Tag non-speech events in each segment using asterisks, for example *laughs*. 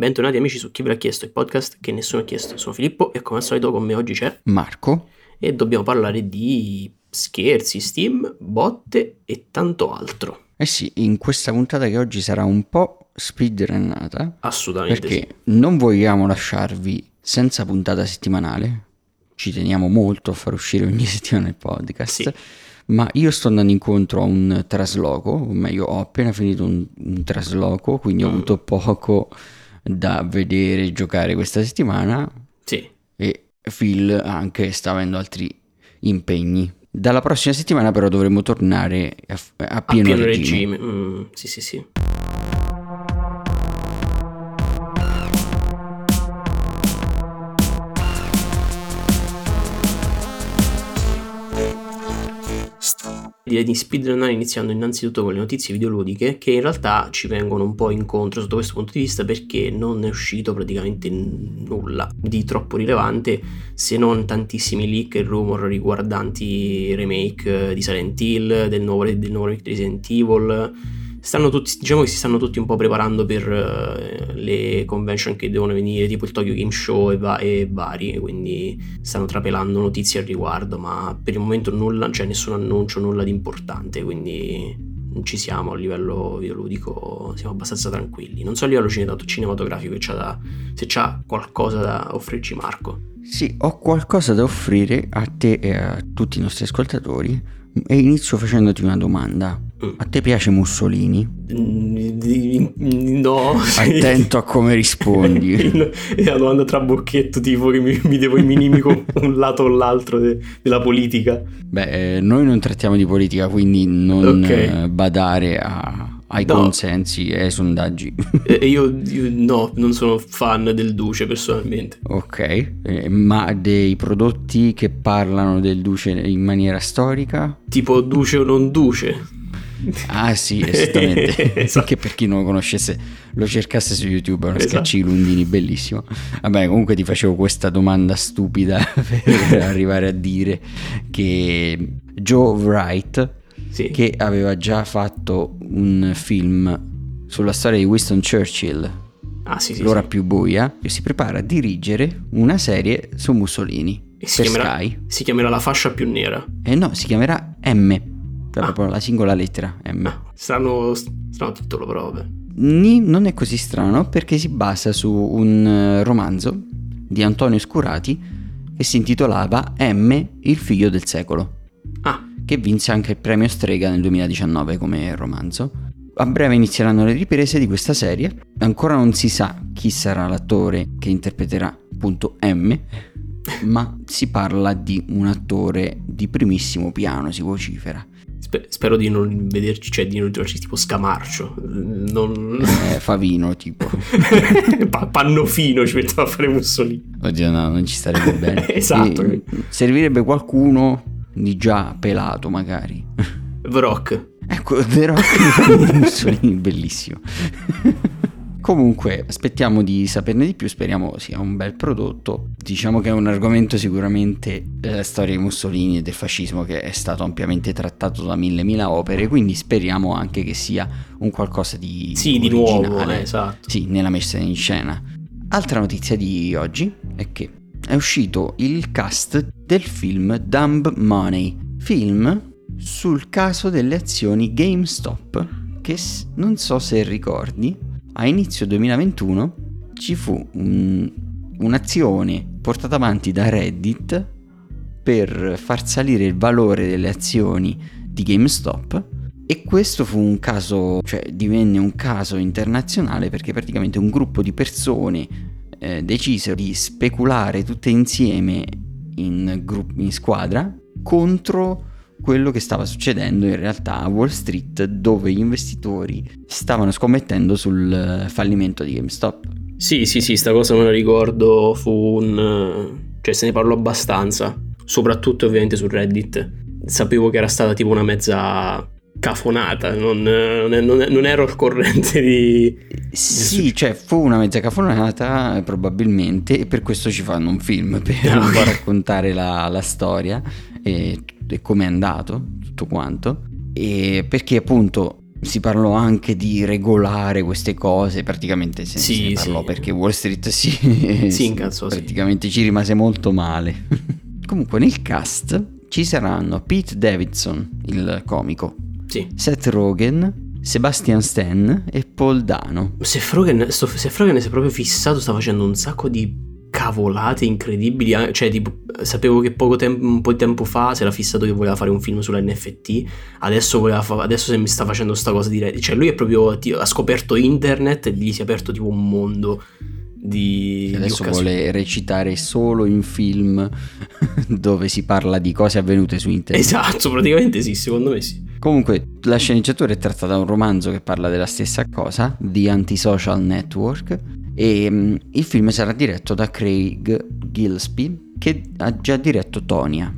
Bentornati amici su Chi ve l'ha chiesto, il podcast che nessuno ha chiesto. Sono Filippo e come al solito con me oggi c'è Marco e dobbiamo parlare di scherzi, Steam, botte e tanto altro. Eh sì, in questa puntata che oggi sarà un po' speedrunnata Assolutamente perché sì. non vogliamo lasciarvi senza puntata settimanale. Ci teniamo molto a far uscire ogni *laughs* settimana il podcast. Sì. Ma io sto andando incontro a un trasloco, o meglio, ho appena finito un, un trasloco, quindi ho Mm. avuto poco da vedere giocare questa settimana. Sì, e Phil anche sta avendo altri impegni. Dalla prossima settimana però dovremo tornare a, a a pieno, pieno regime. regime. Mm, sì, sì, sì. Direi di speedrunnare iniziando innanzitutto con le notizie videoludiche che in realtà ci vengono un po' incontro sotto questo punto di vista perché non è uscito praticamente nulla di troppo rilevante se non tantissimi leak e rumor riguardanti remake eh, di Silent Hill, del nuovo, del nuovo remake di Resident Evil. Stanno tutti, diciamo che si stanno tutti un po' preparando per eh, le convention che devono venire, tipo il Tokyo Game Show e, va- e vari, quindi stanno trapelando notizie al riguardo, ma per il momento nulla, cioè nessun annuncio, nulla di importante, quindi non ci siamo a livello videoludico, siamo abbastanza tranquilli. Non so a livello cine- cinematografico c'ha da, se c'ha qualcosa da offrirci Marco. Sì, ho qualcosa da offrire a te e a tutti i nostri ascoltatori e inizio facendoti una domanda. A te piace Mussolini? No, Attento a come rispondi. *laughs* È una domanda tra bocchetto, tipo che mi, mi devo mi inimico un lato o l'altro de- della politica. Beh, eh, noi non trattiamo di politica, quindi non Ok. eh, badare a- ai No. consensi e ai sondaggi. E e io, *laughs* io no, non sono fan del Duce personalmente. Ok, eh, ma dei prodotti che parlano del duce in maniera storica? Tipo Duce o non Duce. Ah sì, esattamente. *laughs* Esatto. Che per chi non lo conoscesse lo cercasse su YouTube, è uno Esatto. di Lundini bellissimo. Vabbè, comunque ti facevo questa domanda stupida *laughs* per arrivare a dire che Joe Wright, Sì. che aveva già fatto un film sulla storia di Winston Churchill, ah, sì, sì. l'ora più buia, si prepara a dirigere una serie su Mussolini E si chiamerà, si chiamerà La fascia più nera. Eh no, si chiamerà M. Cioè Ah. proprio la singola lettera M. Ah, strano, strano titolo, però vabbè. Ni non è così strano perché si basa su un eh, romanzo di Antonio Scurati che si intitolava M, il figlio del secolo, Ah, che vinse anche il premio Strega nel 2019 come romanzo. A breve inizieranno le riprese di questa serie. Ancora non si sa chi sarà l'attore che interpreterà appunto M, ma si parla di un attore di primissimo piano, si vocifera. Spe- spero di non vederci, cioè di non trovarci tipo Scamarcio. Non... Eh, Favino tipo. *laughs* Pa- Pannofino ci metteva a fare Mussolini. Oddio no, non ci starebbe bene. *laughs* Esatto. E servirebbe qualcuno di già pelato magari. Vrock. Ecco, The Rock Mussolini, bellissimo. Comunque, aspettiamo di saperne di più, speriamo sia un bel prodotto. Diciamo che è un argomento sicuramente la storia di Mussolini e del fascismo che è stato ampiamente trattato da mille mila opere, quindi speriamo anche che sia un qualcosa di Sì, di nuovo, eh, esatto. Sì, nella messa in scena. Altra notizia di oggi è che è uscito il cast del film Dumb Money, film sul caso delle azioni GameStop, che non so se ricordi, a inizio 2021 ci fu un- un'azione portata avanti da Reddit per far salire il valore delle azioni di GameStop e questo fu un caso, cioè divenne un caso internazionale perché praticamente un gruppo di persone eh, decisero di speculare tutte insieme in, gru- in squadra contro quello che stava succedendo in realtà a Wall Street dove gli investitori stavano scommettendo sul eh, fallimento di GameStop. Sì, sì, sì, sta cosa me la ricordo, fu un... eh, cioè se ne parlò abbastanza, soprattutto ovviamente su Reddit. Sapevo che era stata tipo una mezza cafonata, non, non, non- non ero al corrente di... Sì, cioè fu una mezza cafonata eh, probabilmente e per questo ci fanno un film per *laughs* un po' raccontare la, la storia e, e come è andato tutto quanto e perché appunto si parlò anche di regolare queste cose, praticamente se, Sì, se ne parlò sì. perché Wall Street si, *laughs* Si incazzò, sì. praticamente ci rimase molto male. *laughs* Comunque nel cast ci saranno Pete Davidson, il comico, Sì. Seth Rogen, Sebastian Stan e Paul Dano. Seth Rogen, sto- Seth Rogen si è proprio fissato, sta facendo un sacco di cavolate incredibili. Cioè, tipo, sapevo che poco tempo, un po' di tempo fa si era fissato che voleva fare un film sulla NFT. Adesso, fa- adesso se mi sta facendo sta cosa di Reddit. Cioè, lui è proprio. ti- ha scoperto internet e gli si è aperto tipo un mondo di. di Adesso occasioni. vuole recitare solo in film *laughs* dove si parla di cose avvenute su internet. Esatto, praticamente sì, secondo me sì. Comunque, la sceneggiatura è tratta da un romanzo che parla della stessa cosa, The Antisocial Network, e mm, il film sarà diretto da Craig Gillespie, che ha già diretto Tonia.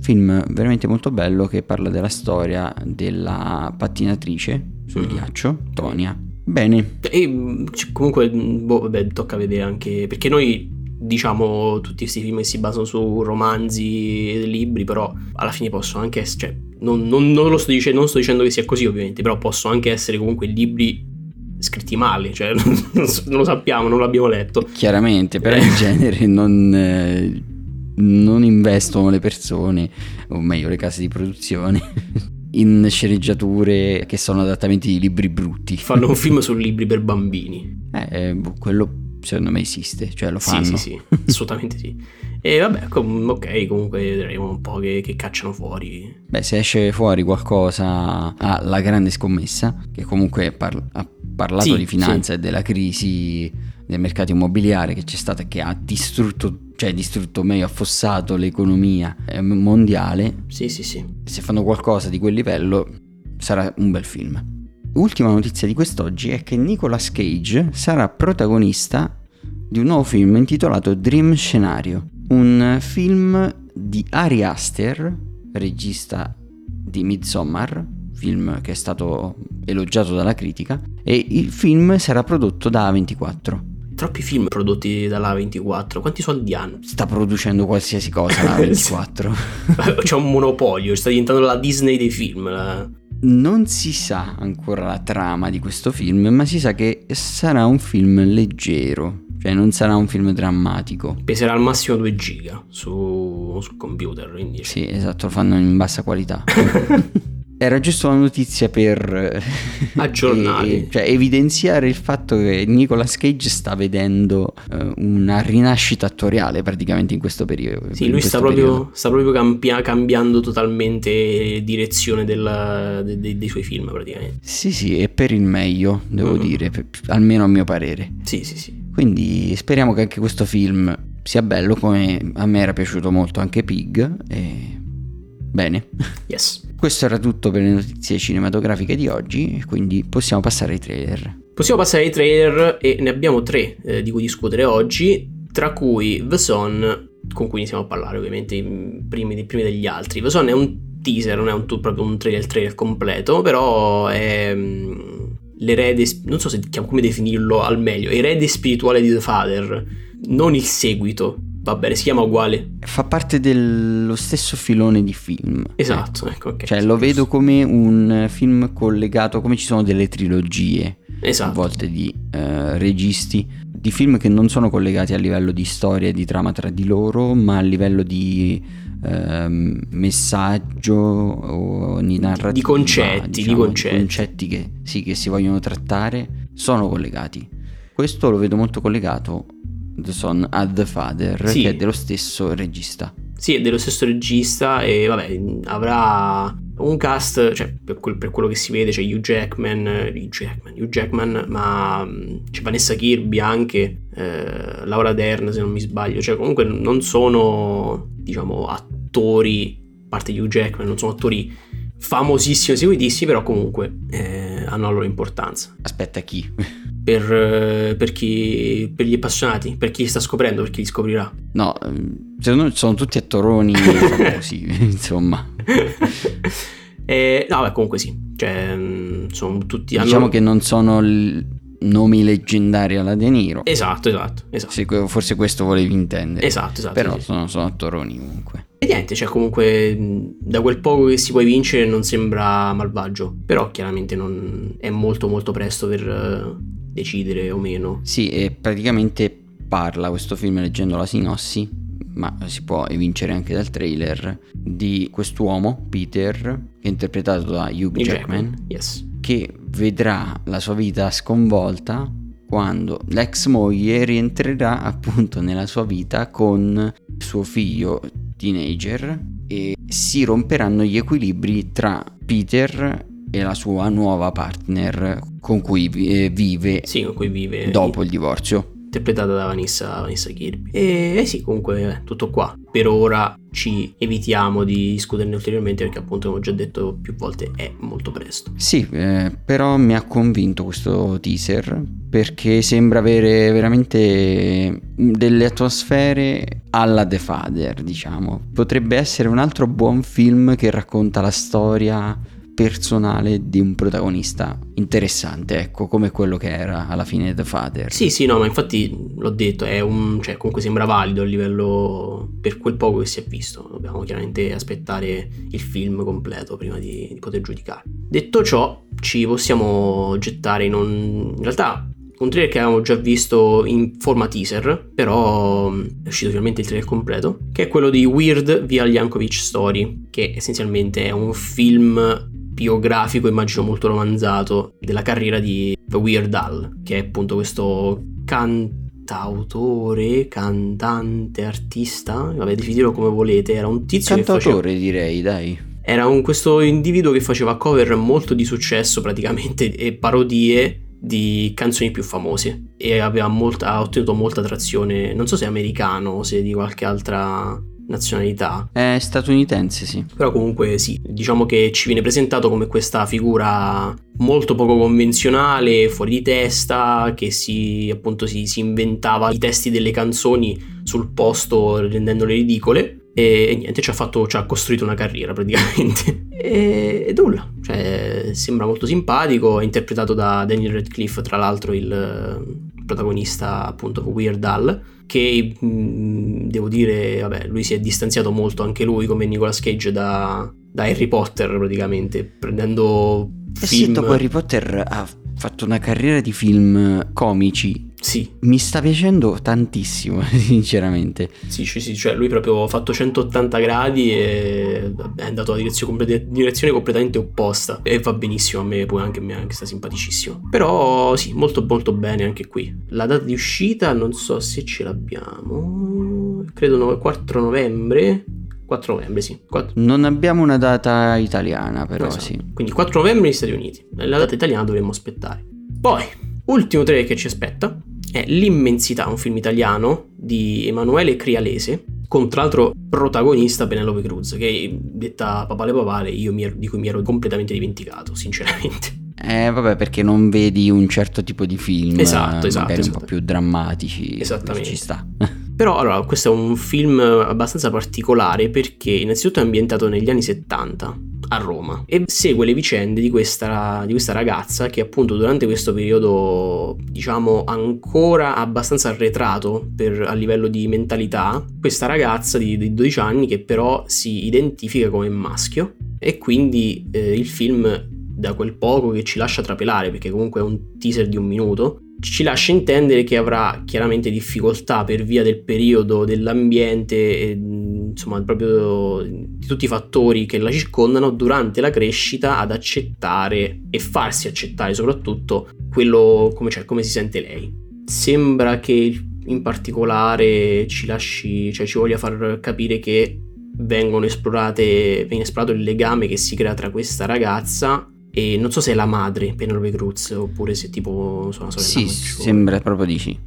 Film veramente molto bello che parla della storia della pattinatrice sul Mhm. ghiaccio, Tonia. Bene, E c- comunque, mh, boh, vabbè, tocca vedere anche. Perché noi diciamo tutti questi film che si basano su romanzi e libri, però alla fine possono anche essere. Cioè, non, non- non lo sto dicendo, non sto dicendo che sia così, ovviamente, però possono anche essere comunque libri scritti male. Cioè, *laughs* non, lo sappiamo, non l'abbiamo letto. chiaramente, però Eh. in genere non, eh, non investono le persone, o meglio le case di produzione, *laughs* in sceneggiature che sono adattamenti di libri brutti. Fanno un *laughs* film su libri per bambini. Eh, boh, quello secondo me esiste, cioè lo fanno. Sì, sì, sì, assolutamente sì. E vabbè, com- ok, comunque vedremo un po' che, che cacciano fuori. Beh, se esce fuori qualcosa ah, la grande scommessa, che comunque par- ha parlato Sì, di finanza e della crisi del mercato immobiliare che c'è stata che ha distrutto, cioè distrutto, meglio, affossato l'economia eh, mondiale, Sì, sì, sì. se fanno qualcosa di quel livello sarà un bel film. Ultima notizia di quest'oggi è che Nicolas Cage sarà protagonista di un nuovo film intitolato Dream Scenario, un film di Ari Aster, regista di Midsommar, film che è stato elogiato dalla critica, e il film sarà prodotto da A24. Troppi film prodotti dalla 24, quanti soldi hanno? Sta producendo qualsiasi cosa la *laughs* A24. *laughs* C'è un monopolio, sta diventando la Disney dei film. la- Non si sa ancora la trama di questo film, ma si sa che sarà un film leggero, cioè non sarà un film drammatico. Peserà al massimo 2 giga su, sul computer, quindi... Sì, esatto, lo fanno in bassa qualità. *laughs* Era giusto una notizia per Aggiornare. *laughs* cioè evidenziare il fatto che Nicolas Cage sta vedendo eh, una rinascita attoriale praticamente in questo periodo. Sì, lui sta proprio, sta proprio campia- cambiando totalmente direzione della- de- de- dei suoi film, praticamente. Sì, sì, e per il meglio, devo Mm. dire, per- almeno a mio parere. Sì, sì, sì. Quindi speriamo che anche questo film sia bello come a me era piaciuto molto anche Pig e bene. Yes. Questo era tutto per le notizie cinematografiche di oggi, quindi possiamo passare ai trailer. Possiamo passare ai trailer e ne abbiamo tre eh, di cui discutere oggi, tra cui The Son, con cui iniziamo a parlare ovviamente i primi, primi degli altri. The Son è un teaser, non è un, proprio un trailer, trailer completo, però è mm, l'erede, non so se, come definirlo al meglio, erede spirituale di The Father, non il seguito, va bene, si chiama uguale. Fa parte dello stesso filone di film. Esatto, ecco, ok. Cioè lo vedo come un film collegato, come ci sono delle trilogie a Esatto. volte di eh, registi, di film che non sono collegati a livello di storia e di trama tra di loro, ma a livello di ehm, messaggio o di narrativa. di concetti, di diciamo, concetti. che, sì, che si vogliono trattare, sono collegati. Questo lo vedo molto collegato The Son a The Father, Sì. che è dello stesso regista. Sì, è dello stesso regista e vabbè, avrà un cast, cioè per, quel- per quello che si vede c'è Hugh Jackman, eh, Hugh Jackman, Hugh Jackman, ma mh, c'è Vanessa Kirby anche, eh, Laura Dern se non mi sbaglio, cioè comunque non sono, diciamo, attori, a parte Hugh Jackman, non sono attori famosissimi, seguitissimi, però comunque eh, hanno la loro importanza. Aspetta, chi? Per, eh, per chi, per gli appassionati, per chi sta scoprendo, per chi li scoprirà. No, ehm, secondo me sono tutti attoroni *laughs* famosi, *laughs* insomma. *laughs* Eh, no, beh, comunque sì. Cioè, mh, sono tutti. hanno- Diciamo che non sono l- nomi leggendari alla De Niro. Esatto, esatto, esatto. Se forse questo volevi intendere. Esatto, esatto. Però sì, sì. sono, sono attoroni comunque. E niente, cioè comunque da quel poco che si può vincere non sembra malvagio, però chiaramente non è molto molto presto per uh, decidere o meno. Sì, e praticamente parla questo film leggendo la sinossi, ma si può evincere anche dal trailer, di quest'uomo, Peter, che è interpretato da Hugh Jackman, Jackman. Yes. che vedrà la sua vita sconvolta quando l'ex moglie rientrerà appunto nella sua vita con suo figlio teenager e si romperanno gli equilibri tra Peter e la sua nuova partner con cui eh, vive, sì, con cui vive dopo il divorzio interpretata da Vanessa, Vanessa Kirby. E eh sì, comunque tutto qua. Per ora ci evitiamo di discuterne ulteriormente perché appunto come ho già detto più volte è molto presto. Sì, eh, però mi ha convinto questo teaser perché sembra avere veramente delle atmosfere alla The Father, diciamo. Potrebbe essere un altro buon film che racconta la storia personale di un protagonista interessante, ecco, come quello che era alla fine The Father. Sì, sì, no, ma infatti l'ho detto, è un, cioè, comunque sembra valido a livello per quel poco che si è visto. Dobbiamo chiaramente aspettare il film completo prima di, di poter giudicare. Detto ciò, ci possiamo gettare in un... in realtà un trailer che avevamo già visto in forma teaser, però mm, è uscito finalmente il trailer completo, che è quello di Weird via Jankovic Story, che essenzialmente è un film biografico, immagino molto romanzato, della carriera di Weird Al, che è appunto questo cantautore, cantante, artista, vabbè definitelo come volete, era un tizio cantautore faceva... direi, dai. Era un, questo individuo che faceva cover molto di successo praticamente e parodie di canzoni più famose e molta, ha ottenuto molta attrazione, non so se americano o se di qualche altra nazionalità. È statunitense, sì. Però comunque sì, diciamo che ci viene presentato come questa figura molto poco convenzionale, fuori di testa, che si appunto si, si inventava i testi delle canzoni sul posto rendendole ridicole. E, e niente, ci ha, fatto, ci ha costruito una carriera praticamente. *laughs* e, e nulla, cioè sembra molto simpatico, è interpretato da Daniel Radcliffe, tra l'altro il protagonista appunto Weird Al che mh, mm, devo dire, vabbè, lui si è distanziato molto anche lui come Nicolas Cage da, da Harry Potter praticamente, prendendo eh film... sì, dopo Harry Potter ha fatto una carriera di film comici. Sì. Mi sta piacendo tantissimo, *laughs* sinceramente. Sì, sì, sì, cioè lui proprio ha fatto 180 gradi e è andato a direzione, direzione completamente opposta e va benissimo, a me poi anche a me anche sta simpaticissimo. Però sì, molto molto bene anche qui. La data di uscita non so se ce l'abbiamo, credo 4 novembre. 4 novembre, sì. 4... Non abbiamo una data italiana, però esatto. sì. Quindi 4 novembre negli Stati Uniti. La data italiana dovremmo aspettare. Poi, ultimo trailer che ci aspetta è L'immensità, un film italiano di Emanuele Crialese, con tra l'altro protagonista Penelope Cruz, che detta papale papale io ero, di cui mi ero completamente dimenticato, sinceramente. Eh, vabbè, perché non vedi un certo tipo di film, esatto, esatto, magari esatto. un po' più drammatici. Esattamente. Ci sta. *laughs* Però allora, questo è un film abbastanza particolare perché innanzitutto è ambientato negli anni 70 a Roma. E segue le vicende di questa, di questa ragazza che appunto durante questo periodo diciamo ancora abbastanza arretrato per, a livello di mentalità, questa ragazza di, di 12 anni che però si identifica come maschio e quindi eh, il film da quel poco che ci lascia trapelare perché comunque è un teaser di un minuto ci lascia intendere che avrà chiaramente difficoltà per via del periodo, dell'ambiente, insomma, proprio di tutti i fattori che la circondano durante la crescita ad accettare e farsi accettare soprattutto quello come, cioè, come si sente lei. Sembra che in particolare ci lasci, cioè ci voglia far capire che vengono esplorate, viene esplorato il legame che si crea tra questa ragazza e non so se è la madre Penelope Cruz oppure se tipo sono una sorella Sì, maggiore. sembra proprio di sì.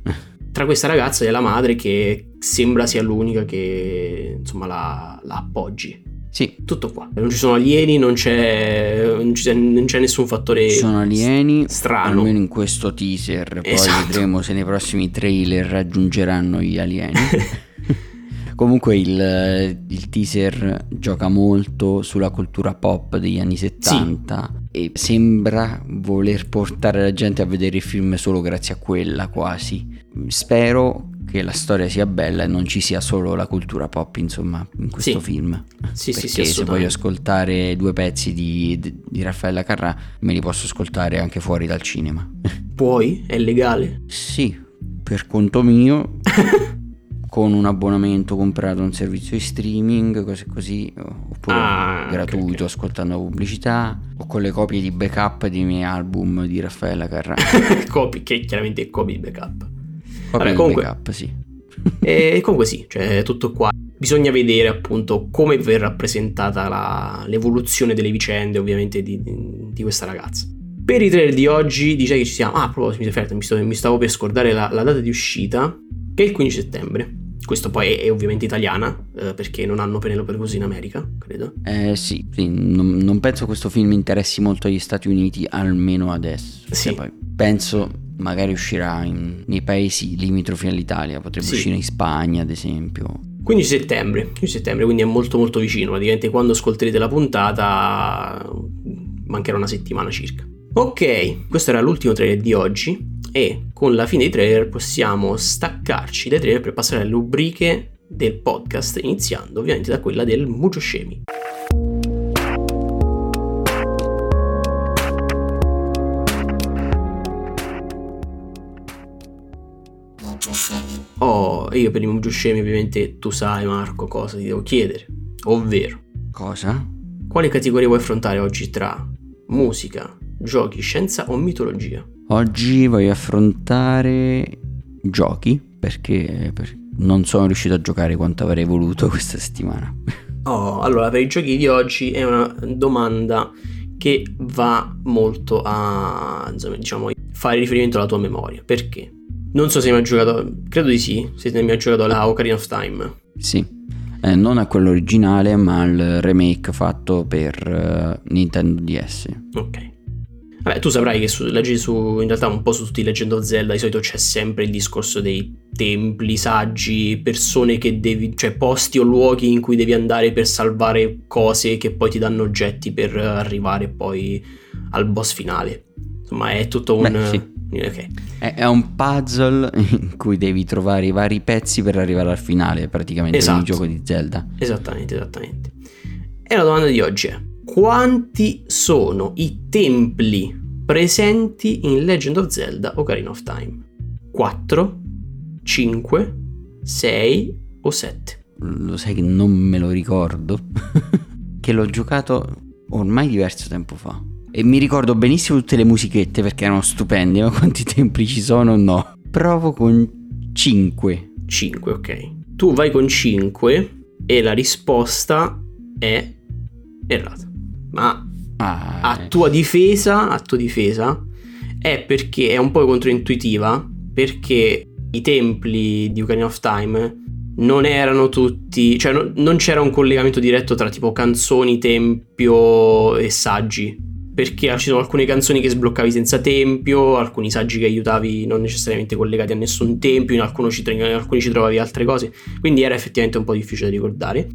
Tra questa ragazza e la madre che sembra sia l'unica che insomma la, la appoggi. Sì. Tutto qua. Non ci sono alieni, non c'è, non c'è, non c'è nessun fattore Ci sono alieni, strano. almeno in questo teaser. Poi Esatto. vedremo se nei prossimi trailer raggiungeranno gli alieni. *laughs* Comunque il, il teaser gioca molto sulla cultura pop degli anni 70 e sembra voler portare la gente a vedere il film solo grazie a quella quasi. Spero che la storia sia bella e non ci sia solo la cultura pop, insomma, in questo Sì. film. Sì, sì, Perché sì, se voglio ascoltare due pezzi di, di Raffaella Carrà, me li posso ascoltare anche fuori dal cinema. *laughs* Puoi? È legale? sì, per conto mio, *laughs* con un abbonamento comprato a un servizio di streaming, cose così, oppure Ah, gratuito ok. ascoltando pubblicità, o con le copie di backup dei miei album di Raffaella Carrà. *laughs* copy, che chiaramente è copy di backup. Vabbè, comunque- backup, sì. *laughs* E comunque sì, cioè tutto qua. Bisogna vedere appunto come verrà rappresentata la- l'evoluzione delle vicende ovviamente di, di questa ragazza. Per i trailer di oggi dice che ci siamo... Ah, a proposito, mi, fermo, mi, sto- mi stavo per scordare la, la data di uscita, che è il 15 settembre. Questo poi è, è ovviamente italiana, eh, perché non hanno Penelope Cruz in America, credo. Eh sì, sì, non, non penso questo film interessi molto agli Stati Uniti, almeno adesso. Sì. Cioè, penso magari uscirà in- nei paesi limitrofi all'Italia, potrebbe Sì. uscire in Spagna ad esempio. 15 settembre, 15 settembre, quindi è molto molto vicino. Praticamente quando ascolterete la puntata mancherà una settimana circa. Ok, questo era l'ultimo trailer di oggi e con la fine dei trailer possiamo staccarci dai trailer per passare alle rubriche del podcast, iniziando ovviamente da quella del Mujo Scemi. Oh, e io per i Mujo Scemi ovviamente tu sai Marco cosa ti devo chiedere, ovvero Cosa? quale categoria vuoi affrontare oggi tra musica, giochi, scienza o mitologia? Oggi voglio affrontare giochi perché, per- non sono riuscito a giocare quanto avrei voluto questa settimana. *laughs* Oh, allora per i giochi di oggi è una domanda che va molto a insomma, diciamo, fare riferimento alla tua memoria. Perché? Non so se hai mai giocato, credo di sì, se hai mai giocato a Ocarina of Time. Sì, Eh, non a quello originale ma al remake fatto per eh, Nintendo DS. Ok. Vabbè, tu saprai che su, su, in realtà un po' su tutti i Legend of Zelda di solito c'è sempre il discorso dei templi, saggi, persone che devi, cioè posti o luoghi in cui devi andare per salvare cose che poi ti danno oggetti per arrivare poi al boss finale. Insomma, è tutto un... Beh, sì. Ok. È, è un puzzle *laughs* in cui devi trovare i vari pezzi per arrivare al finale, praticamente, di Esatto. ogni gioco di Zelda. Esattamente, esattamente. E la domanda di oggi è: quanti sono i templi presenti in Legend of Zelda Ocarina of Time? 4, 5, 6 o 7? Lo sai che non me lo ricordo, *laughs* che l'ho giocato ormai diverso tempo fa. E mi ricordo benissimo tutte le musichette perché erano stupende, ma quanti templi ci sono no. Provo con 5. 5, ok. Tu vai con 5 e la risposta è errata. Ma Ah, a tua difesa, a tua difesa, è perché è un po' controintuitiva, perché i templi di Ocarina of Time non erano tutti, cioè no- non c'era un collegamento diretto tra tipo canzoni, tempio e saggi, perché ci sono alcune canzoni che sbloccavi senza tempio, alcuni saggi che aiutavi non necessariamente collegati a nessun tempio, in alcuni ci, in alcuni ci trovavi altre cose, quindi era effettivamente un po' difficile da ricordare.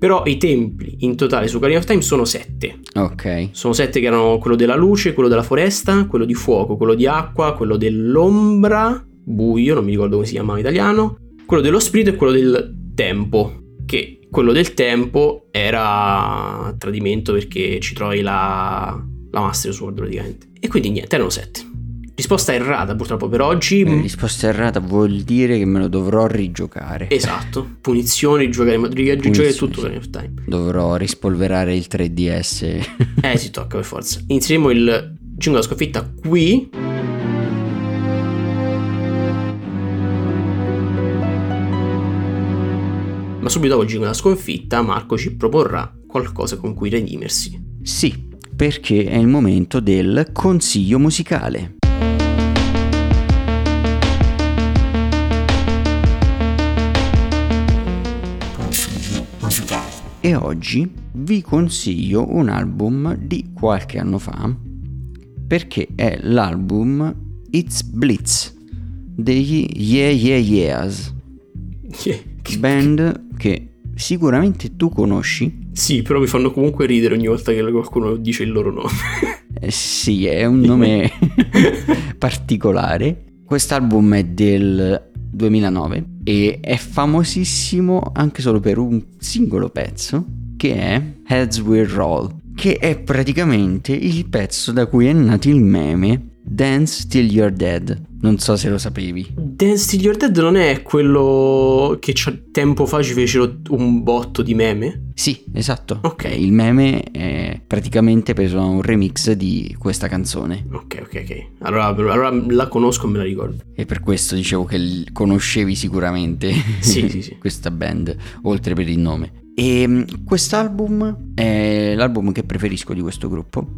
Però i templi in totale su Ocarina of Time sono sette. ok. Sono sette che erano quello della luce, quello della foresta, quello di fuoco, quello di acqua, quello dell'ombra, buio, non mi ricordo come si chiama in italiano, quello dello spirito e quello del tempo. Che quello del tempo era tradimento perché ci trovi la, la Master Sword praticamente. E quindi niente, erano sette. Risposta errata purtroppo per oggi. Eh, risposta errata vuol dire che me lo dovrò rigiocare. Esatto, punizioni, rigiocare, rigiocare tutto. Ocarina of Time. Dovrò rispolverare il 3DS. *laughs* Eh, si tocca per forza. Inizieremo il jingle della sconfitta qui. Ma subito dopo il jingle della sconfitta, Marco ci proporrà qualcosa con cui redimersi. sì, perché è il momento del consiglio musicale. E oggi vi consiglio un album di qualche anno fa perché è l'album It's Blitz degli Yeah Yeah Yeahs, band che sicuramente tu conosci. Sì, però mi fanno comunque ridere ogni volta che qualcuno dice il loro nome. Eh, sì, è un nome *laughs* particolare. Quest'album è del 2009 e è famosissimo anche solo per un singolo pezzo che è Heads Will Roll, che è praticamente il pezzo da cui è nato il meme Dance Till You're Dead. Non so se lo sapevi. Dance Till You're Dead non è quello che tempo fa ci fecero un botto di meme? Sì, esatto. Ok. Il meme è praticamente preso da un remix di questa canzone. Ok, ok, ok. Allora, allora la conosco e me la ricordo. E per questo dicevo che conoscevi sicuramente *laughs* sì, sì, sì. *laughs* questa band, oltre per il nome. E mm, quest'album è l'album che preferisco di questo gruppo.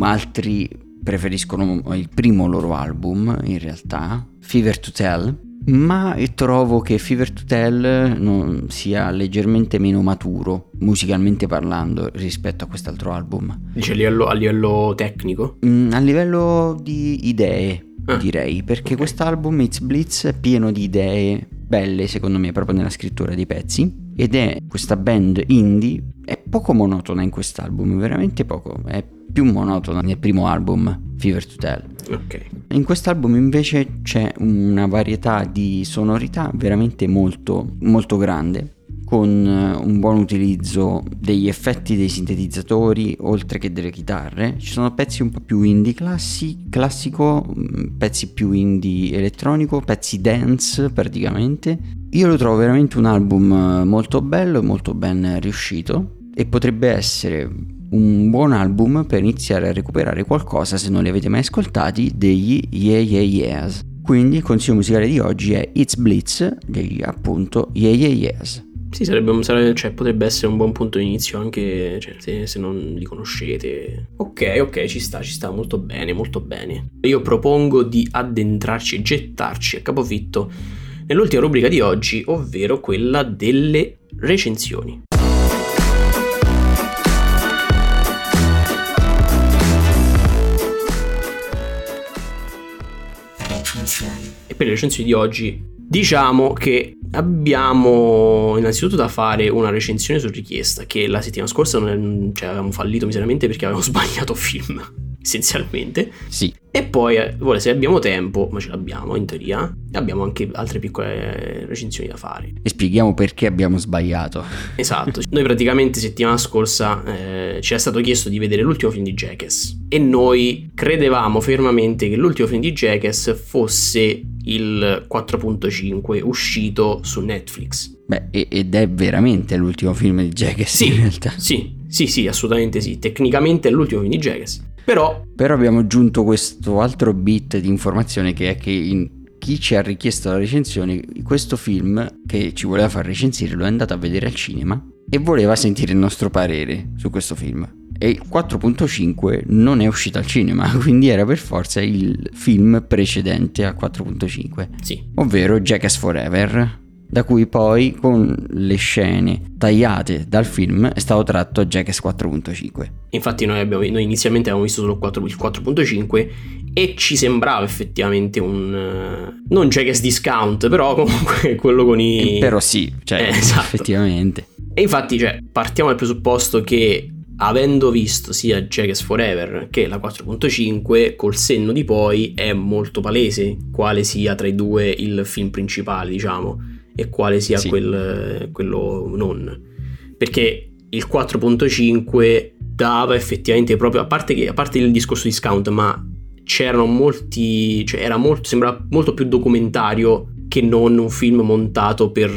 Altri preferiscono il primo loro album in realtà, Fever to Tell, ma trovo che Fever to Tell sia leggermente meno maturo musicalmente parlando rispetto a quest'altro album. Dice a livello, a livello tecnico? Mm, a livello di idee, ah, direi, perché okay. quest'album It's Blitz è pieno di idee belle secondo me proprio nella scrittura dei pezzi ed è questa band indie, è poco monotona in quest'album, veramente poco, è più monotona nel primo album, Fever to Tell. Ok. In quest'album invece c'è una varietà di sonorità veramente molto, molto grande con eh, un buon utilizzo degli effetti dei sintetizzatori oltre che delle chitarre. Ci sono pezzi un po' più indie classi, classico, mm, pezzi più indie elettronico, pezzi dance praticamente. Io lo trovo veramente un album eh, molto bello, molto ben riuscito e potrebbe essere un buon album per iniziare a recuperare qualcosa se non li avete mai ascoltati degli Yeah Yeah Yeahs. Quindi il consiglio musicale di oggi è It's Blitz degli appunto Yeah Yeah Yeahs. Sì, sarebbe, sarebbe, cioè, potrebbe essere un buon punto di inizio anche cioè, se, se, non li conoscete. Ok, ok, ci sta, ci sta molto bene, molto bene. Io propongo di addentrarci gettarci a capofitto nell'ultima rubrica di oggi, ovvero quella delle recensioni. E per le recensioni di oggi Diciamo che abbiamo innanzitutto da fare una recensione su richiesta, che la settimana scorsa non, cioè, avevamo fallito miseramente perché avevamo *laughs* sbagliato film, essenzialmente. Sì. E poi, eh, se abbiamo tempo, ma ce l'abbiamo in teoria, abbiamo anche altre piccole recensioni da fare. E spieghiamo perché abbiamo sbagliato. *laughs* Esatto. Noi praticamente settimana scorsa eh, ci è stato chiesto di vedere l'ultimo film di Jackass e noi credevamo fermamente che l'ultimo film di Jackass fosse il 4.5 uscito su Netflix. Beh, ed è veramente l'ultimo film di Jackass sì, in realtà. Sì, sì, sì, assolutamente sì. Tecnicamente è l'ultimo film di Jackass. Però... Però abbiamo aggiunto questo altro bit di informazione che è che in chi ci ha richiesto la recensione, questo film che ci voleva far recensire lo è andato a vedere al cinema e voleva sentire il nostro parere su questo film e il 4.5 non è uscito al cinema, *laughs* quindi era per forza il film precedente al 4.5, sì. ovvero Jackass Forever, da cui poi con le scene tagliate dal film è stato tratto Jackass 4.5. Infatti noi, abbiamo, noi inizialmente avevamo visto solo 4, il 4.5 e ci sembrava effettivamente un... Uh, non Jackass Discount, però comunque *laughs* quello con i... Eh, però sì, cioè eh, esatto. effettivamente. E infatti cioè, partiamo dal presupposto che avendo visto sia Jackass Forever che la 4.5, col senno di poi è molto palese quale sia tra i due il film principale, diciamo, e quale sia sì. quel, quello non. Perché il 4.5 dava effettivamente proprio, a parte, che, a parte il discorso di discount, ma c'erano molti, cioè era molto, sembrava molto più documentario che non un film montato per,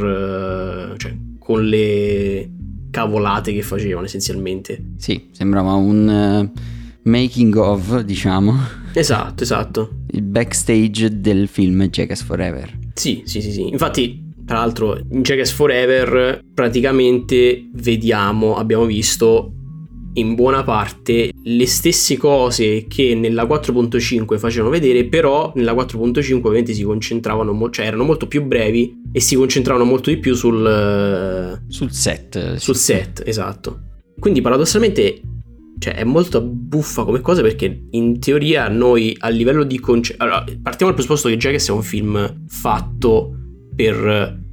cioè, con le cavolate che facevano essenzialmente. Sì, sembrava un uh, making of, diciamo. Esatto, esatto. Il backstage del film Jackass Forever. Sì, sì, sì, sì. Infatti, tra l'altro, in Jackass Forever praticamente vediamo, abbiamo visto in buona parte le stesse cose che nella 4.5 facevano vedere, però nella 4.5 ovviamente si concentravano, mo- cioè erano molto più brevi e si concentravano molto di più sul, sul set. Sul sì. set, esatto. Quindi paradossalmente cioè, è molto buffa come cosa perché in teoria noi a livello di concetto... Allora, partiamo dal presupposto che già che sia un film fatto per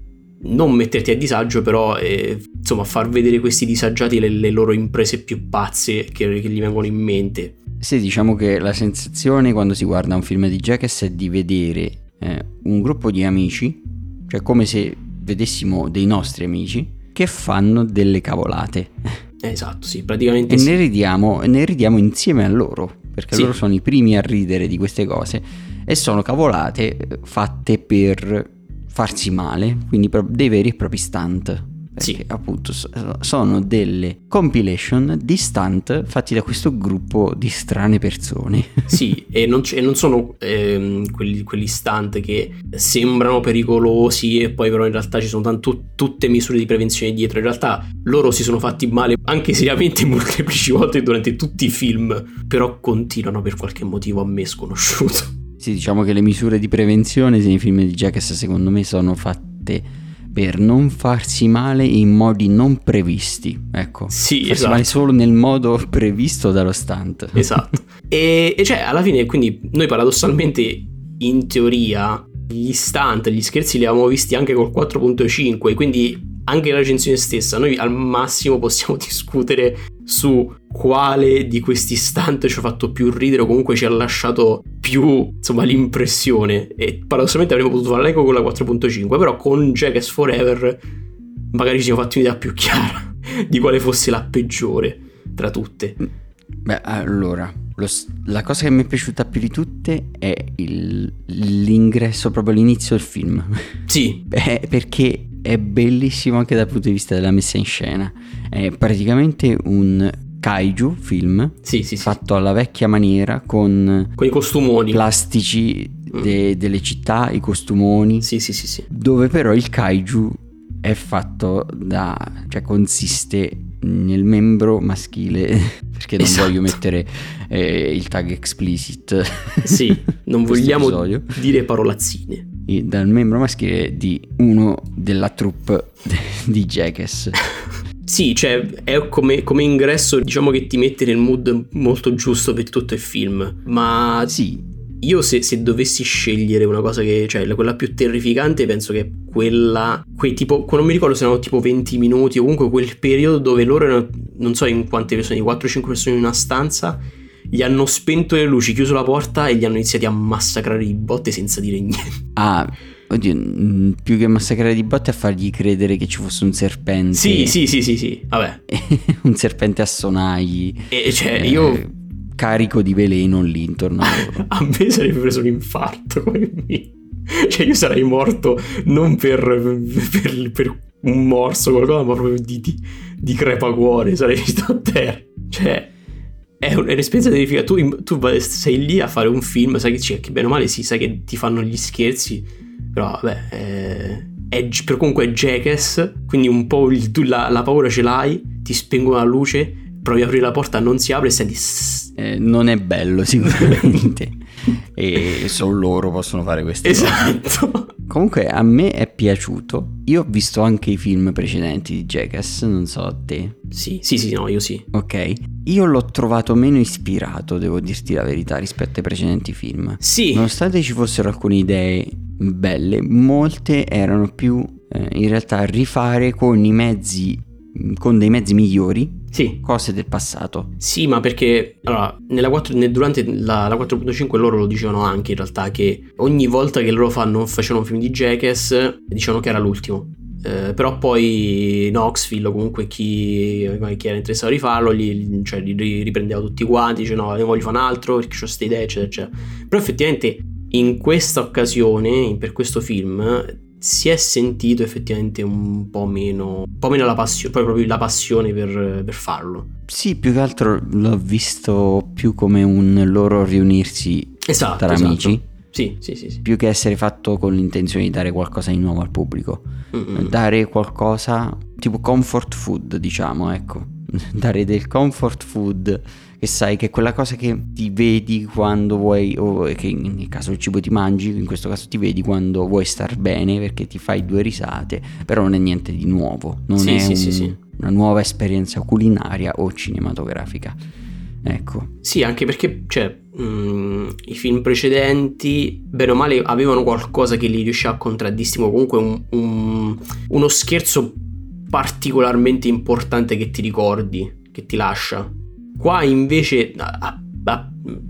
non metterti a disagio, però eh, insomma far vedere questi disagiati le, le loro imprese più pazze che, che, gli vengono in mente. Sì, diciamo che la sensazione quando si guarda un film di Jackass è di vedere eh, un gruppo di amici cioè come se vedessimo dei nostri amici che fanno delle cavolate. Esatto, sì, praticamente e sì. ne ridiamo, ne ridiamo insieme a loro, perché Sì. loro sono i primi a ridere di queste cose e sono cavolate eh, fatte per farsi male, quindi dei veri e propri stunt. Perché Sì. appunto so- sono delle compilation di stunt fatti da questo gruppo di strane persone. *laughs* Sì, e non, c- e non sono ehm, quelli, quegli stunt che sembrano pericolosi e poi però in realtà ci sono tanto, tutte misure di prevenzione dietro. In realtà loro si sono fatti male anche seriamente *laughs* molteplici volte durante tutti i film, però continuano per qualche motivo a me sconosciuto. Sì, diciamo che le misure di prevenzione nei film di Jackass secondo me sono fatte per non farsi male in modi non previsti. Ecco. Sì, farsi esatto. male solo nel modo previsto dallo stunt. Esatto. *laughs* E, e cioè, alla fine, quindi, noi paradossalmente, in teoria, gli stunt, gli scherzi li avevamo visti anche col 4.5, quindi anche la recensione stessa, noi al massimo possiamo *laughs* discutere su quale di questi stunt ci ha fatto più ridere o comunque ci ha lasciato più, insomma, l'impressione. E paradossalmente avremmo potuto farla anche con la 4.5, però con Jackass Forever magari ci siamo fatti un'idea più chiara *laughs* di quale fosse la peggiore tra tutte. Beh, allora, lo la cosa che mi è piaciuta più di tutte è il- l'ingresso, proprio all'inizio del film. Sì, Beh, *laughs* perché è bellissimo anche dal punto di vista della messa in scena. È praticamente un kaiju film sì, sì, sì. fatto alla vecchia maniera con Con i costumoni. plastici de- delle città, i costumoni, Sì, sì, sì, sì. dove però il kaiju è fatto da, cioè consiste nel membro maschile, *laughs* perché non Esatto. voglio mettere eh, il tag explicit. Sì, non *laughs* vogliamo episodio. dire parolazzine. Dal membro maschile di uno della troupe di Jackass. *laughs* Sì, cioè è come, come ingresso, diciamo che ti mette nel mood molto giusto per tutto il film. Ma Sì, io se, se dovessi scegliere una cosa che, cioè quella più terrificante, penso che quella, quei tipo, non mi ricordo se erano tipo 20 minuti o comunque quel periodo dove loro erano, non so in quante persone, 4-5 persone in una stanza, gli hanno spento le luci, chiuso la porta e gli hanno iniziati a massacrare di botte senza dire niente. *laughs* ah, oddio, più che massacrare di botte a fargli credere che ci fosse un serpente. Sì, sì, sì, sì, sì, vabbè. *laughs* un serpente a sonagli. E cioè eh, io Carico di veleno lì intorno a loro. *laughs* a me sarebbe preso un infarto. Cioè io sarei morto non per, per, per un morso o qualcosa, ma proprio di, di, di crepacuore, sarei visto a terra. Cioè, è un- è un'esperienza terrificante. Tu, tu sei lì a fare un film, sai che, cioè, che bene o male sì, sai che ti fanno gli scherzi, però vabbè, è, è, gi- però comunque è Jackass, quindi un po' il- tu la, la paura ce l'hai, ti spengono la luce, provi a aprire la porta, non si apre e senti... Eh, non è bello sicuramente. *laughs* e solo loro possono fare queste cose. Esatto. Comunque a me è piaciuto. Io ho visto anche i film precedenti di Jackass, non so a te. Sì, sì, sì, no, io sì. Ok. Io l'ho trovato meno ispirato, devo dirti la verità, rispetto ai precedenti film. Sì, Nonostante ci fossero alcune idee belle, molte erano più eh, in realtà rifare con i mezzi, con dei mezzi migliori, sì, cose del passato. sì, ma perché allora, nella 4, nel- durante la, la 4.5 loro lo dicevano anche in realtà che ogni volta che loro fanno, facevano un film di Jackass dicevano che era l'ultimo. Eh, però poi Knoxville o comunque chi, chi era interessato a rifarlo gli, cioè, li ri- riprendeva tutti quanti, dice no, ne voglio fare un altro perché ho queste idee, eccetera, eccetera. Però effettivamente in questa occasione, per questo film, si è sentito effettivamente un po' meno, un po' meno la passione, poi proprio la passione per, per farlo. Sì, più che altro l'ho visto più come un loro riunirsi Esatto, tra esatto. amici, Sì, sì, sì. sì. più che essere fatto con l'intenzione di dare qualcosa di nuovo al pubblico. Mm-mm. Dare qualcosa tipo comfort food, diciamo, ecco. *laughs* Dare del comfort food che sai che è quella cosa che ti vedi quando vuoi, o che nel caso del cibo ti mangi, in questo caso ti vedi quando vuoi star bene perché ti fai due risate, però non è niente di nuovo, non Sì, è sì, un- sì, una nuova esperienza culinaria o cinematografica. Ecco, Sì, anche perché, cioè, mm, i film precedenti, bene o male, avevano qualcosa che li riusciva a contraddistinguere, comunque un- un- uno scherzo particolarmente importante che ti ricordi, che ti lascia. Qua invece, a- a-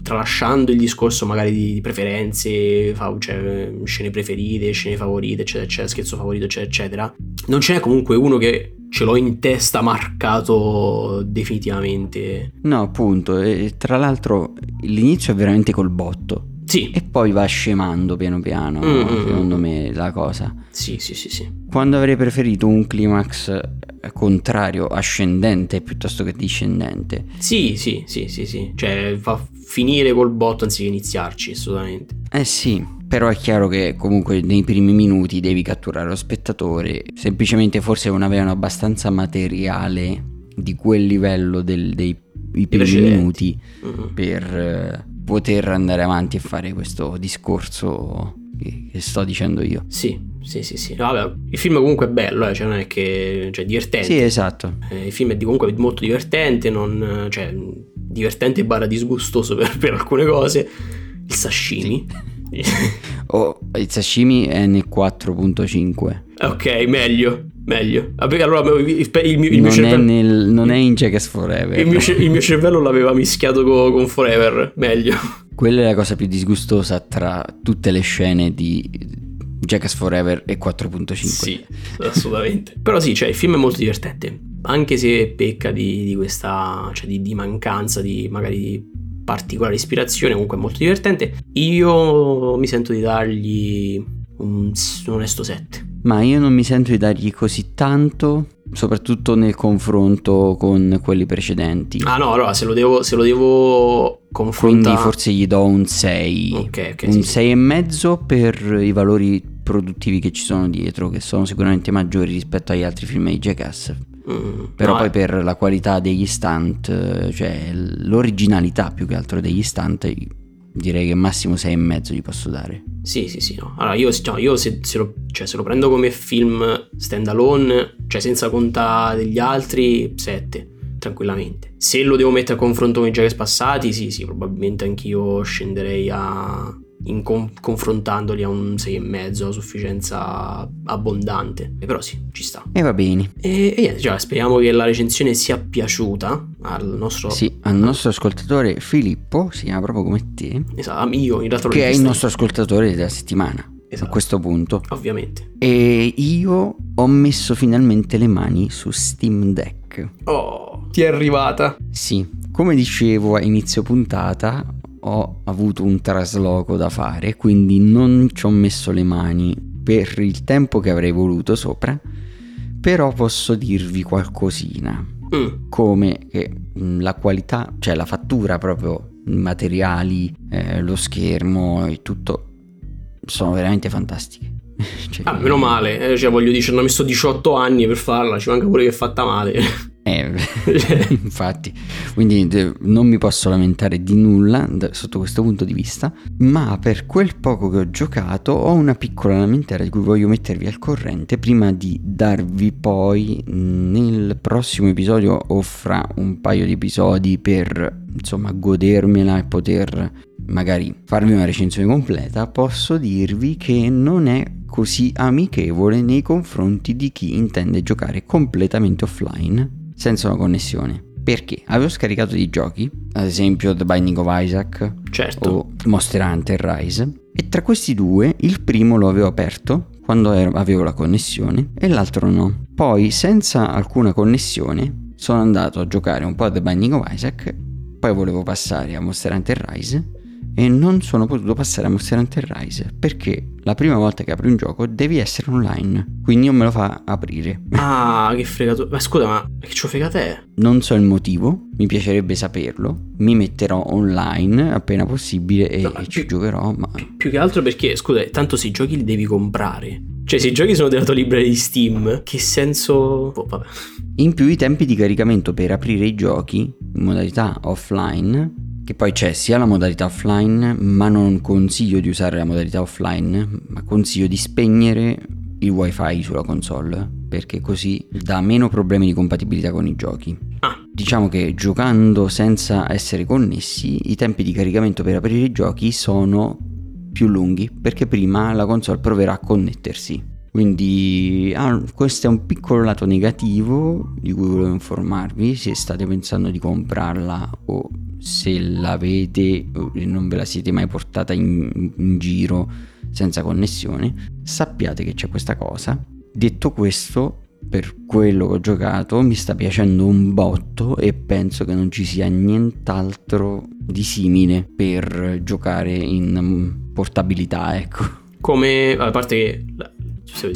tralasciando il discorso magari di preferenze, cioè, scene preferite, scene favorite, eccetera, eccetera, scherzo favorito, eccetera, eccetera, non ce n'è comunque uno che ce l'ho in testa marcato definitivamente. No, appunto, e tra l'altro l'inizio è veramente col botto. Sì. E poi va scemando piano piano, mm-hmm. secondo me, la cosa. Sì, sì, sì, sì. Quando avrei preferito un climax eh, contrario, ascendente piuttosto che discendente. Sì, sì, sì, sì, sì. Cioè, fa finire col botto anziché iniziarci, assolutamente. Eh sì, però è chiaro che comunque nei primi minuti devi catturare lo spettatore, semplicemente forse non avevano abbastanza materiale di quel livello del, dei primi minuti uh-huh. per eh, poter andare avanti e fare questo discorso che, che sto dicendo io. Sì, sì, sì, sì. Vabbè, il film comunque è bello, eh, cioè non è che... cioè divertente. Sì, esatto. Eh, il film è comunque molto divertente, non... cioè divertente barra disgustoso per, per alcune cose. Il sashimi. Sì *laughs* oh, il sashimi è nel 4.5. Ok, meglio. Meglio. Allora il, il, mio, il non, cervello... è nel, non è in Jackass Forever. Il mio, il mio cervello l'aveva mischiato con, con Forever. Meglio. Quella è la cosa più disgustosa tra tutte le scene di Jackass Forever e 4.5. Sì, assolutamente. Però sì, cioè il film è molto divertente. Anche se pecca di, di questa, cioè di, di mancanza di magari particolare ispirazione, comunque molto divertente. Io mi sento di dargli un, un onesto 7. Ma io non mi sento di dargli così tanto, soprattutto nel confronto con quelli precedenti. Ah no, allora se lo devo, se lo devo confrontare... Quindi forse gli do un 6. Ok, ok. Un sì, 6 sì. e mezzo per i valori produttivi che ci sono dietro, che sono sicuramente maggiori rispetto agli altri film di Jackass. Mm, Però no, poi eh. per la qualità degli stunt, cioè l'originalità più che altro degli stunt, direi che massimo 6,5 gli posso dare. Sì, sì, sì. No. Allora io, no, io se, se, lo, cioè, se, lo, prendo come film stand alone, cioè senza contare degli altri, 7 tranquillamente. Se lo devo mettere a confronto con i giochi passati, sì, sì, probabilmente anch'io scenderei a con- confrontandoli a un 6,5 a sufficienza abbondante. E però sì, ci sta. E va bene. E, e niente, cioè, speriamo che la recensione sia piaciuta al nostro... Sì, al nostro ascoltatore Filippo, si chiama proprio come te. Esatto, io in realtà... Che è il nostro ascoltatore della settimana. Esatto. A questo punto. Ovviamente. E io ho messo finalmente le mani su Steam Deck. Oh, ti è arrivata? Sì, come dicevo a inizio puntata, ho avuto un trasloco da fare, quindi non ci ho messo le mani per il tempo che avrei voluto sopra, però posso dirvi qualcosina. Mm. Come che mm, la qualità, cioè la fattura proprio, i materiali, eh, lo schermo e tutto sono veramente fantastiche. *laughs* cioè, ah, meno male, eh, cioè voglio dire, ci hanno messo 18 anni per farla, ci manca pure che è fatta male. Eh, *laughs* infatti, quindi non mi posso lamentare di nulla sotto questo punto di vista, ma per quel poco che ho giocato ho una piccola lamentela di cui voglio mettervi al corrente prima di darvi poi nel prossimo episodio o fra un paio di episodi per insomma godermela e poter magari farvi una recensione completa, posso dirvi che non è così amichevole nei confronti di chi intende giocare completamente offline senza una connessione. Perché avevo scaricato dei giochi, ad esempio The Binding of Isaac certo. o Monster Hunter Rise, e tra questi due il primo lo avevo aperto quando avevo la connessione e l'altro no. Poi, senza alcuna connessione, sono andato a giocare un po' a The Binding of Isaac, poi volevo passare a Monster Hunter Rise e non sono potuto passare a Monster Hunter Rise perché la prima volta che apri un gioco devi essere online, quindi non me lo fa aprire. *laughs* Ah, che fregato. Ma scusa, ma che ciò fregata è? Non so il motivo, mi piacerebbe saperlo. Mi metterò online appena possibile e, no, e ci giocherò, ma... Più, più che altro perché, scusa, tanto se i giochi li devi comprare. Cioè, se i giochi sono della tua libreria di Steam, che senso... Oh, vabbè. In più i tempi di caricamento per aprire i giochi in modalità offline che poi c'è sia la modalità offline, ma non consiglio di usare la modalità offline, ma consiglio di spegnere il wifi sulla console, perché così dà meno problemi di compatibilità con i giochi. Ah. Diciamo che giocando senza essere connessi, i tempi di caricamento per aprire i giochi sono più lunghi, perché prima la console proverà a connettersi. Quindi ah, questo è un piccolo lato negativo di cui volevo informarvi se state pensando di comprarla o se l'avete e non ve la siete mai portata in, in giro senza connessione, sappiate che c'è questa cosa. Detto questo, per quello che ho giocato mi sta piacendo un botto e penso che non ci sia nient'altro di simile per giocare in portabilità, ecco. Come, a parte che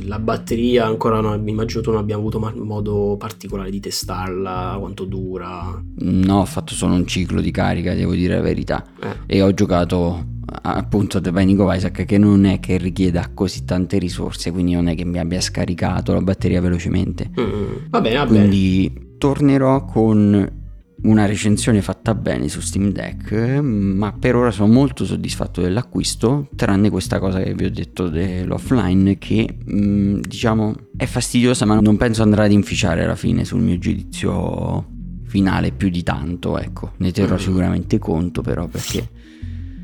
la, batteria ancora non, immagino tu non abbia avuto modo particolare di testarla, quanto dura. No, ho fatto solo un ciclo di carica, devo dire la verità. Eh. E ho giocato appunto The Binding of Isaac che non è che richieda così tante risorse, quindi non è che mi abbia scaricato la batteria velocemente. Mm, va bene, va quindi bene. tornerò con una recensione fatta bene su Steam Deck, ma per ora sono molto soddisfatto dell'acquisto, tranne questa cosa che vi ho detto dell'offline che mh, diciamo è fastidiosa, ma non penso andrà ad inficiare alla fine sul mio giudizio finale più di tanto, ecco, ne terrò mm. sicuramente conto però perché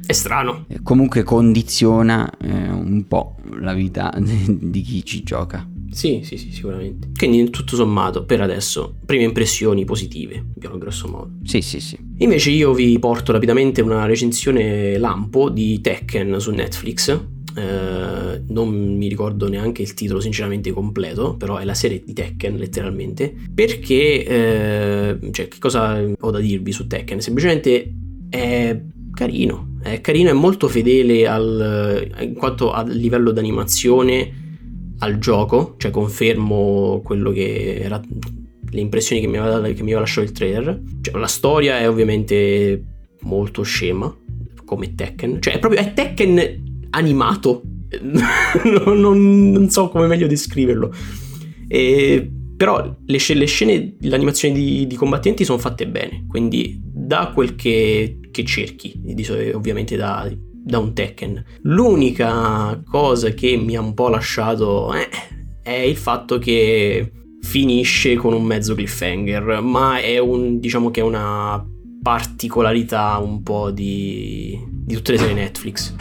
è strano. Comunque condiziona eh, un po' la vita *laughs* di chi ci gioca. Sì, sì, sì, sicuramente. Quindi tutto sommato, per adesso, prime impressioni positive, piano grosso modo. Sì, sì, sì. Invece io vi porto rapidamente una recensione lampo di Tekken su Netflix. Eh, non mi ricordo neanche il titolo sinceramente completo, però è la serie di Tekken letteralmente. Perché, eh, cioè, che cosa ho da dirvi su Tekken? Semplicemente è carino, è carino, è molto fedele al, in quanto a livello d'animazione al gioco, cioè confermo quello che era le impressioni che mi aveva, che mi aveva lasciato il trailer. Cioè, la storia è ovviamente molto scema, come Tekken, cioè è proprio è Tekken animato. *laughs* non, non, non, so come meglio descriverlo. E, però le, le, scene, le animazioni di, di combattenti sono fatte bene, quindi da quel che, che cerchi, ovviamente da, da, un Tekken. L'unica cosa che mi ha un po' lasciato eh, è il fatto che finisce con un mezzo cliffhanger, ma è un, diciamo che è una particolarità un po' di, di tutte le serie Netflix.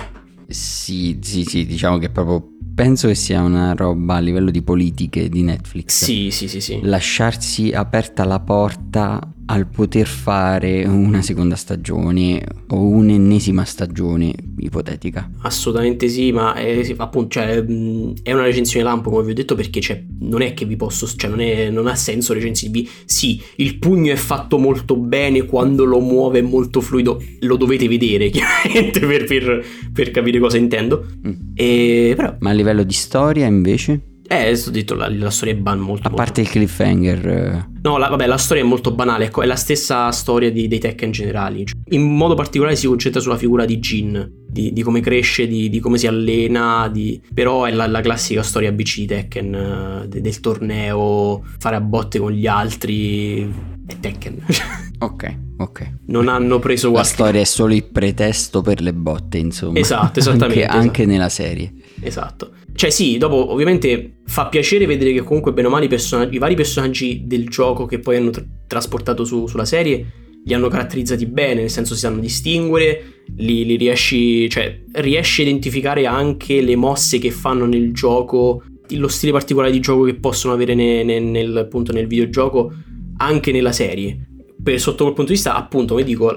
Sì, sì, sì, diciamo che proprio penso che sia una roba a livello di politiche di Netflix. Sì, sì, sì, sì. Lasciarsi aperta la porta al poter fare una seconda stagione o un'ennesima stagione ipotetica. Assolutamente sì, ma è, appunto cioè, è una recensione lampo come vi ho detto perché cioè, non è che vi posso, cioè non, è, non ha senso recensirvi, sì, il pugno è fatto molto bene quando lo muove è molto fluido, lo dovete vedere *laughs* chiaramente per, per, per capire cosa intendo. Mm. E, però... Ma a livello di storia invece? Eh, ho detto, la, la storia è ban molto... A parte molto... il cliffhanger... Eh. No, la, vabbè, la storia è molto banale, ecco, è la stessa storia di, dei Tekken generali. In modo particolare si concentra sulla figura di Jin, di, di come cresce, di, di, come si allena, però è la, la, classica storia BC di Tekken, uh, de, del torneo, fare a botte con gli altri, è Tekken. *laughs* ok, ok. Non hanno preso. La storia è solo il pretesto per le botte, insomma. Esatto, esattamente. anche, esatto. anche nella serie. Esatto. Cioè sì, dopo ovviamente fa piacere vedere che comunque bene o male i, person- i vari personaggi del gioco che poi hanno tra- trasportato su- sulla serie li hanno caratterizzati bene, nel senso si sanno distinguere, li, li riesci, cioè riesci a identificare anche le mosse che fanno nel gioco, lo stile particolare di gioco che possono avere ne, ne, nel, appunto, nel videogioco anche nella serie. Per, sotto quel punto di vista, appunto, come dico,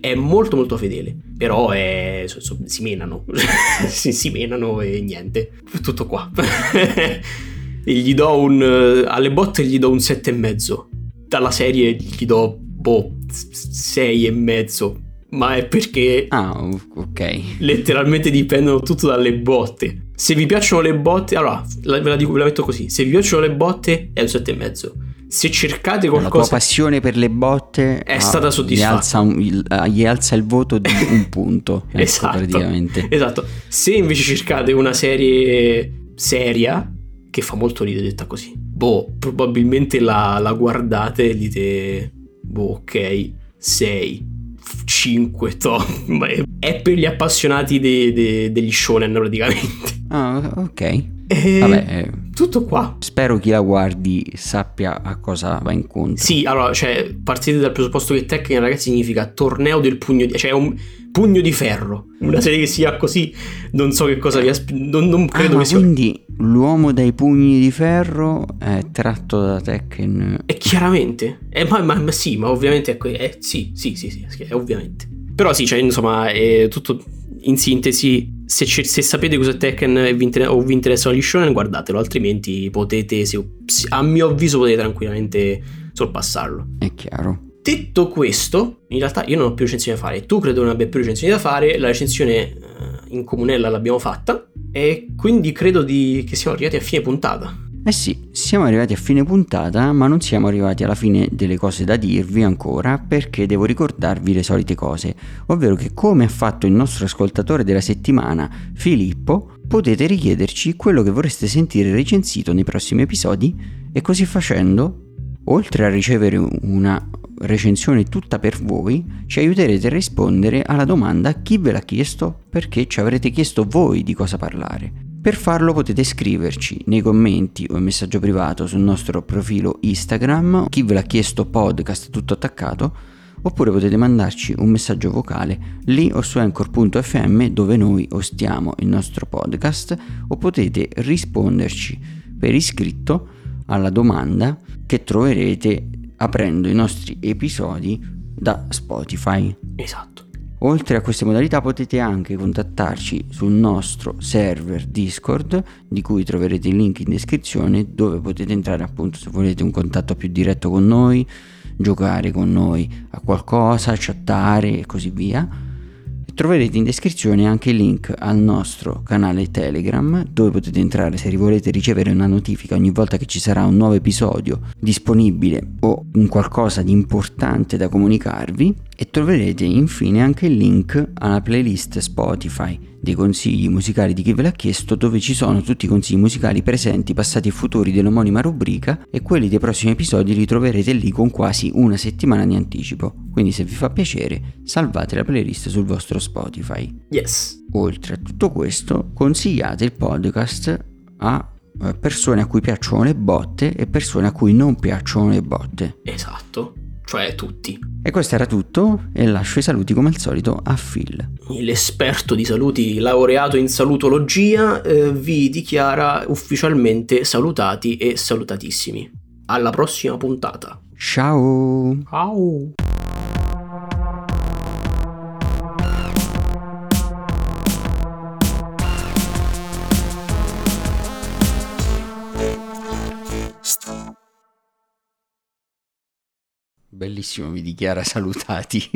è molto molto fedele, però è, si menano, *laughs* si, si menano e niente, tutto qua. *laughs* gli do un, alle botte gli do un sette e mezzo, dalla serie gli do boh, e mezzo, ma è perché ah, ok. letteralmente dipendono tutto dalle botte. Se vi piacciono le botte, allora ve la, dico, ve la metto così: se vi piacciono le botte è un sette e mezzo se cercate qualcosa... La tua passione per le botte è ah, stata soddisfatta. Gli alza, un, ah, gli alza, il voto di *laughs* un punto. ecco, esatto, esatto. Se invece cercate una serie seria, che fa molto ridere detta così, boh, probabilmente la, la guardate e dite, boh, ok, 6, 5 top. È per gli appassionati de, de, degli shonen praticamente. Ah, ok. E Vabbè, eh, tutto qua. Spero chi la guardi sappia a cosa va incontro. Sì, allora, cioè, partite dal presupposto che Tekken, ragazzi, significa torneo del pugno di... cioè un pugno di ferro. Una serie che sia così, non so che cosa vi aspetti. Non, non, credo ah, che sia... quindi l'uomo dai pugni di ferro è tratto da Tekken. E chiaramente, eh, ma, ma, ma, sì, ma ovviamente è, eh, sì, sì, sì, sì, è ovviamente. Però sì, cioè, insomma, è tutto in sintesi, se, se sapete cos'è Tekken e vi inter- o vi interessano gli shonen, guardatelo, altrimenti potete, se, a mio avviso, potete tranquillamente sorpassarlo. È chiaro. Detto questo, in realtà io non ho più recensioni da fare, tu credo non abbia più recensioni da fare, la recensione uh, in comunella l'abbiamo fatta e quindi credo di, che siamo arrivati a fine puntata. Eh sì, siamo arrivati a fine puntata, ma non siamo arrivati alla fine delle cose da dirvi ancora perché devo ricordarvi le solite cose, ovvero che come ha fatto il nostro ascoltatore della settimana, Filippo, potete richiederci quello che vorreste sentire recensito nei prossimi episodi e così facendo, oltre a ricevere una recensione tutta per voi, ci aiuterete a rispondere alla domanda chi ve l'ha chiesto perché ci avrete chiesto voi di cosa parlare. Per farlo potete scriverci nei commenti o in messaggio privato sul nostro profilo Instagram, chi ve l'ha chiesto podcast tutto attaccato, oppure potete mandarci un messaggio vocale lì o su anchor.fm dove noi ostiamo il nostro podcast o potete risponderci per iscritto alla domanda che troverete aprendo i nostri episodi da Spotify. Esatto. Oltre a queste modalità potete anche contattarci sul nostro server Discord di cui troverete il link in descrizione dove potete entrare appunto se volete un contatto più diretto con noi, giocare con noi a qualcosa, chattare e così via Troverete in descrizione anche il link al nostro canale Telegram dove potete entrare se volete ricevere una notifica ogni volta che ci sarà un nuovo episodio disponibile o un qualcosa di importante da comunicarvi. E troverete infine anche il link alla playlist Spotify dei consigli musicali di chi ve l'ha chiesto dove ci sono tutti i consigli musicali presenti, passati e futuri dell'omonima rubrica e quelli dei prossimi episodi li troverete lì con quasi una settimana di anticipo. Quindi se vi fa piacere salvate la playlist sul vostro Spotify. Yes. Oltre a tutto questo consigliate il podcast a eh, persone a cui piacciono le botte e persone a cui non piacciono le botte. Esatto cioè tutti. E questo era tutto e lascio i saluti come al solito a Phil. L'esperto di saluti laureato in salutologia eh, vi dichiara ufficialmente salutati e salutatissimi. Alla prossima puntata. Ciao. Ciao. Bellissimo, mi dichiara *laughs* salutati.